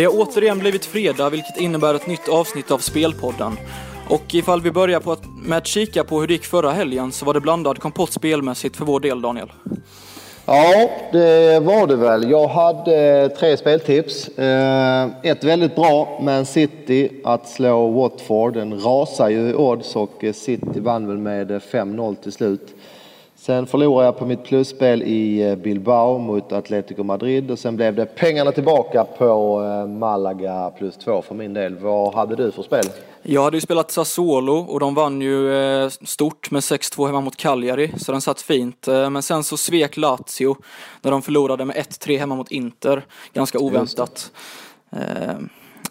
Det har återigen blivit fredag vilket innebär ett nytt avsnitt av Spelpodden. Och ifall vi börjar på att, med att kika på hur det gick förra helgen så var det blandad kompott spelmässigt för vår del Daniel. Ja, det var det väl. Jag hade tre speltips. Eh, ett väldigt bra, Man City att slå Watford. Den rasar ju i odds och City vann väl med 5-0 till slut. Sen förlorade jag på mitt plusspel i eh, Bilbao mot Atletico Madrid och sen blev det pengarna tillbaka på eh, Malaga plus två för min del. Vad hade du för spel? Jag hade ju spelat Sassuolo och de vann ju eh, stort med 6-2 hemma mot Cagliari, så den satt fint. Men sen så svek Lazio när de förlorade med 1-3 hemma mot Inter, ganska oväntat.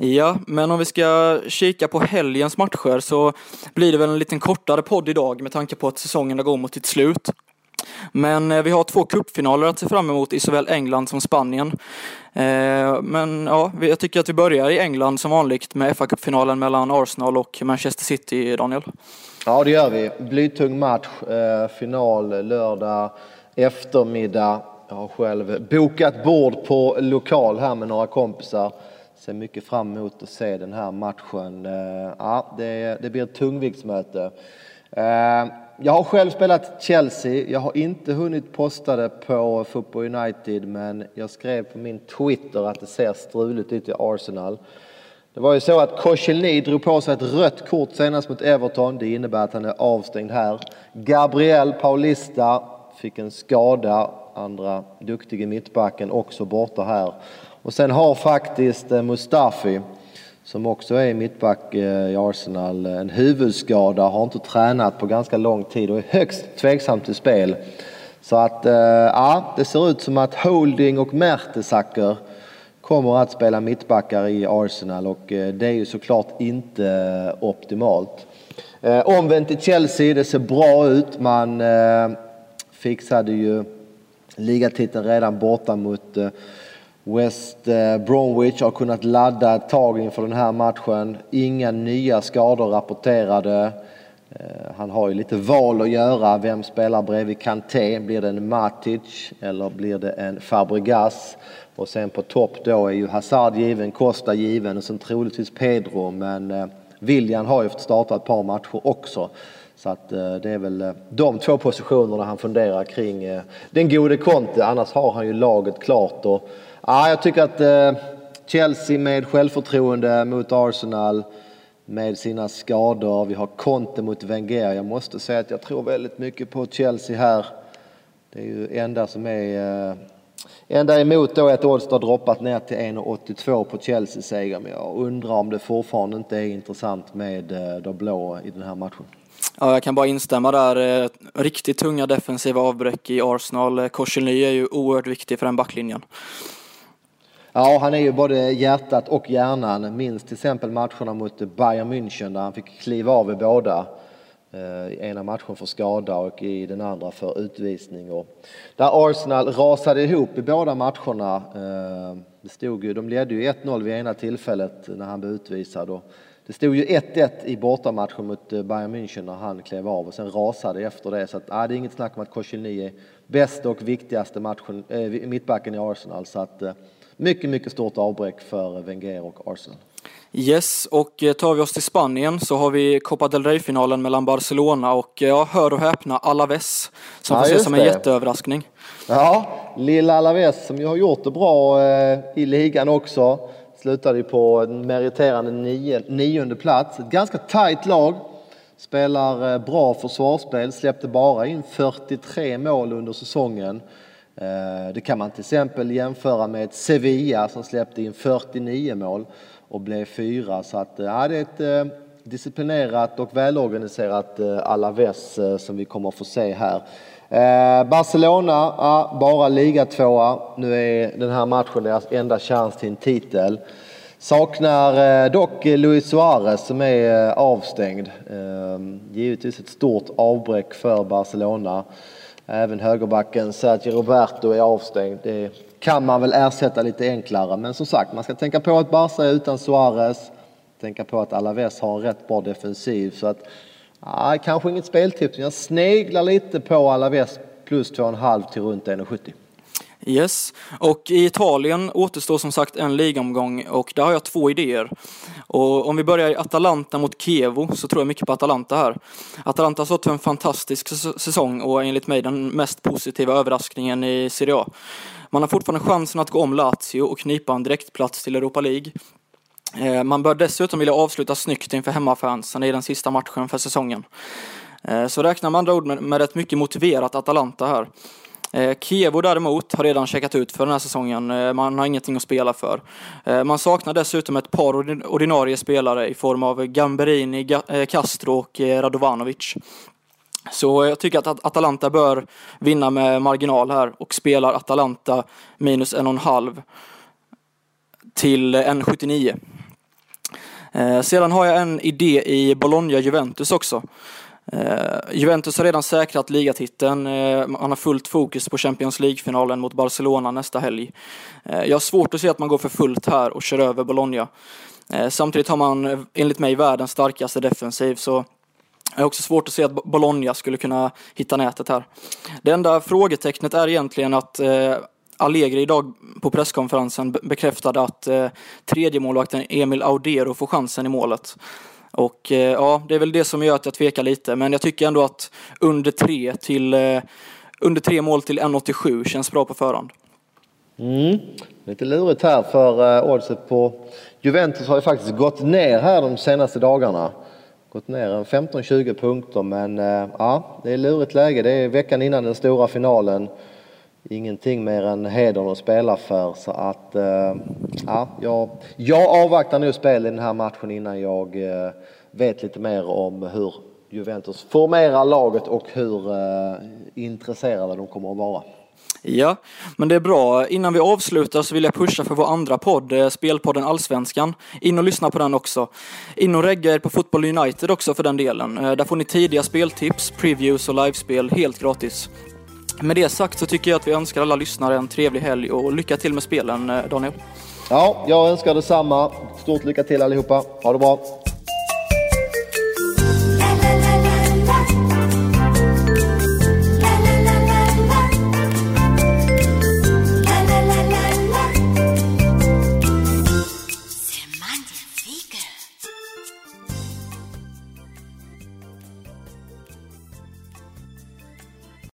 Ja, men om vi ska kika på helgens matcher så blir det väl en liten kortare podd idag med tanke på att säsongen går mot sitt slut. Men eh, vi har två cupfinaler att se fram emot i såväl England som Spanien. Eh, men ja, jag tycker att vi börjar i England som vanligt med FA-cupfinalen mellan Arsenal och Manchester City, Daniel. Ja, det gör vi. Blytung match, eh, final lördag eftermiddag. Jag har själv bokat bord på lokal här med några kompisar ser mycket fram emot att se den här matchen. Ja, det, det blir ett tungviktsmöte. Eh, jag har själv spelat Chelsea. Jag har inte hunnit posta det på Football United men jag skrev på min Twitter att det ser struligt ut i Arsenal. Det var ju så att Koscielny drog på sig ett rött kort senast mot Everton. Det innebär att han är avstängd här. Gabriel Paulista fick en skada. Andra duktige mittbacken också borta här. Och sen har faktiskt eh, Mustafi, som också är mittback eh, i Arsenal, en huvudskada, har inte tränat på ganska lång tid och är högst tveksam till spel. Så att, eh, ja, det ser ut som att Holding och Mertesacker kommer att spela mittbackar i Arsenal och eh, det är ju såklart inte optimalt. Omvänt i Chelsea, det ser bra ut. Man fixade ju ligatiteln redan borta mot West eh, Bromwich har kunnat ladda ett tag inför den här matchen. Inga nya skador rapporterade. Eh, han har ju lite val att göra. Vem spelar bredvid Kanté? Blir det en Matic eller blir det en Fabregas? Och sen på topp då är ju Hazard given, Costa given och sen troligtvis Pedro. Men eh, William har ju fått starta ett par matcher också. Så att det är väl de två positionerna han funderar kring. Den gode Conte, annars har han ju laget klart. Och Ja, jag tycker att eh, Chelsea med självförtroende mot Arsenal med sina skador. Vi har Conte mot Wenger. Jag måste säga att jag tror väldigt mycket på Chelsea här. Det är ju enda som är... Eh, enda emot då är att Oddset har droppat ner till 1,82 på Chelsea-seger. Men jag undrar om det fortfarande inte är intressant med eh, de blå i den här matchen. Ja, jag kan bara instämma där. Eh, riktigt tunga defensiva avbräck i Arsenal. Eh, Korselny är ju oerhört viktig för den backlinjen. Ja, han är ju både hjärtat och hjärnan. Minns till exempel matcherna mot Bayern München där han fick kliva av i båda. I ena matchen för skada och i den andra för utvisning. Och där Arsenal rasade ihop i båda matcherna. Eh, det stod ju, de ledde ju 1-0 vid ena tillfället när han blev utvisad. Och det stod ju 1-1 i bortamatchen mot eh, Bayern München när han klev av och sen rasade efter det. Så att, äh, det är inget snack om att Koscielny är bästa och viktigaste matchen, äh, mittbacken i Arsenal. Så att, mycket, mycket stort avbräck för Wenger och Arsenal. Yes, och eh, tar vi oss till Spanien så har vi Copa del Rey-finalen mellan Barcelona och, ja, hör och häpna, Alaves som ja, får ses som en det. jätteöverraskning. Ja, lilla Alaves som ju har gjort det bra eh, i ligan också. Slutade ju på en meriterande nio, nionde plats. Ett ganska tajt lag. Spelar eh, bra försvarsspel, släppte bara in 43 mål under säsongen. Eh, det kan man till exempel jämföra med Sevilla som släppte in 49 mål och blev fyra. Så att, eh, ja, det är ett eh, disciplinerat och välorganiserat Alaves som vi kommer att få se här. Barcelona, ja, bara ligatvåa. Nu är den här matchen deras enda chans till en titel. Saknar dock Luis Suarez som är avstängd. Givetvis ett stort avbräck för Barcelona. Även högerbacken Sergio Roberto är avstängd. Det kan man väl ersätta lite enklare. Men som sagt, man ska tänka på att Barca är utan Suarez. Tänka på att Alaves har en rätt bra defensiv. Så att, ah, kanske inget speltips. Jag sneglar lite på Alaves plus 2,5 till runt 1,70. Yes, och i Italien återstår som sagt en ligomgång och där har jag två idéer. Och om vi börjar i Atalanta mot Chievo så tror jag mycket på Atalanta här. Atalanta har stått för en fantastisk säsong och enligt mig den mest positiva överraskningen i Serie A. Man har fortfarande chansen att gå om Lazio och knipa en direktplats till Europa League. Eh, man bör dessutom vilja avsluta snyggt inför hemmafansen i den sista matchen för säsongen. Eh, så räknar man andra ord med ett mycket motiverat Atalanta här. Eh, Kievo däremot har redan checkat ut för den här säsongen. Eh, man har ingenting att spela för. Eh, man saknar dessutom ett par ordinarie spelare i form av Gamberini, eh, Castro och Radovanovic. Så jag tycker att Atalanta bör vinna med marginal här och spelar Atalanta minus en och en halv till 1,79. Sedan har jag en idé i Bologna-Juventus också. Uh, Juventus har redan säkrat ligatiteln. Uh, man har fullt fokus på Champions League-finalen mot Barcelona nästa helg. Uh, jag har svårt att se att man går för fullt här och kör över Bologna. Samtidigt har man enligt mig världens starkaste defensiv så jag har också svårt att se att Bologna skulle kunna hitta nätet här. Det enda frågetecknet är egentligen att Allegri idag på presskonferensen bekräftade att tredje målvakten Emil Audero får chansen i målet. Och eh, ja, det är väl det som gör att jag tvekar lite. Men jag tycker ändå att under tre, till, eh, under tre mål till 1,87 känns bra på förhand. Mm. Lite lurigt här för eh, oddset på Juventus har ju faktiskt gått ner här de senaste dagarna. Gått ner 15-20 punkter men ja, det är lurigt läge. Det är veckan innan den stora finalen. Ingenting mer än hedern att spela för så att eh, ja, jag, jag avvaktar nog spel i den här matchen innan jag eh, vet lite mer om hur Juventus formerar laget och hur eh, intresserade de kommer att vara. Ja, men det är bra. Innan vi avslutar så vill jag pusha för vår andra podd, eh, Spelpodden Allsvenskan. In och lyssna på den också. In och regga er på Football United också för den delen. Där får ni tidiga speltips, previews och livespel helt gratis. Med det sagt så tycker jag att vi önskar alla lyssnare en trevlig helg och lycka till med spelen, eh, Daniel. Ja, jag önskar detsamma. Stort lycka till allihopa. Ha det bra.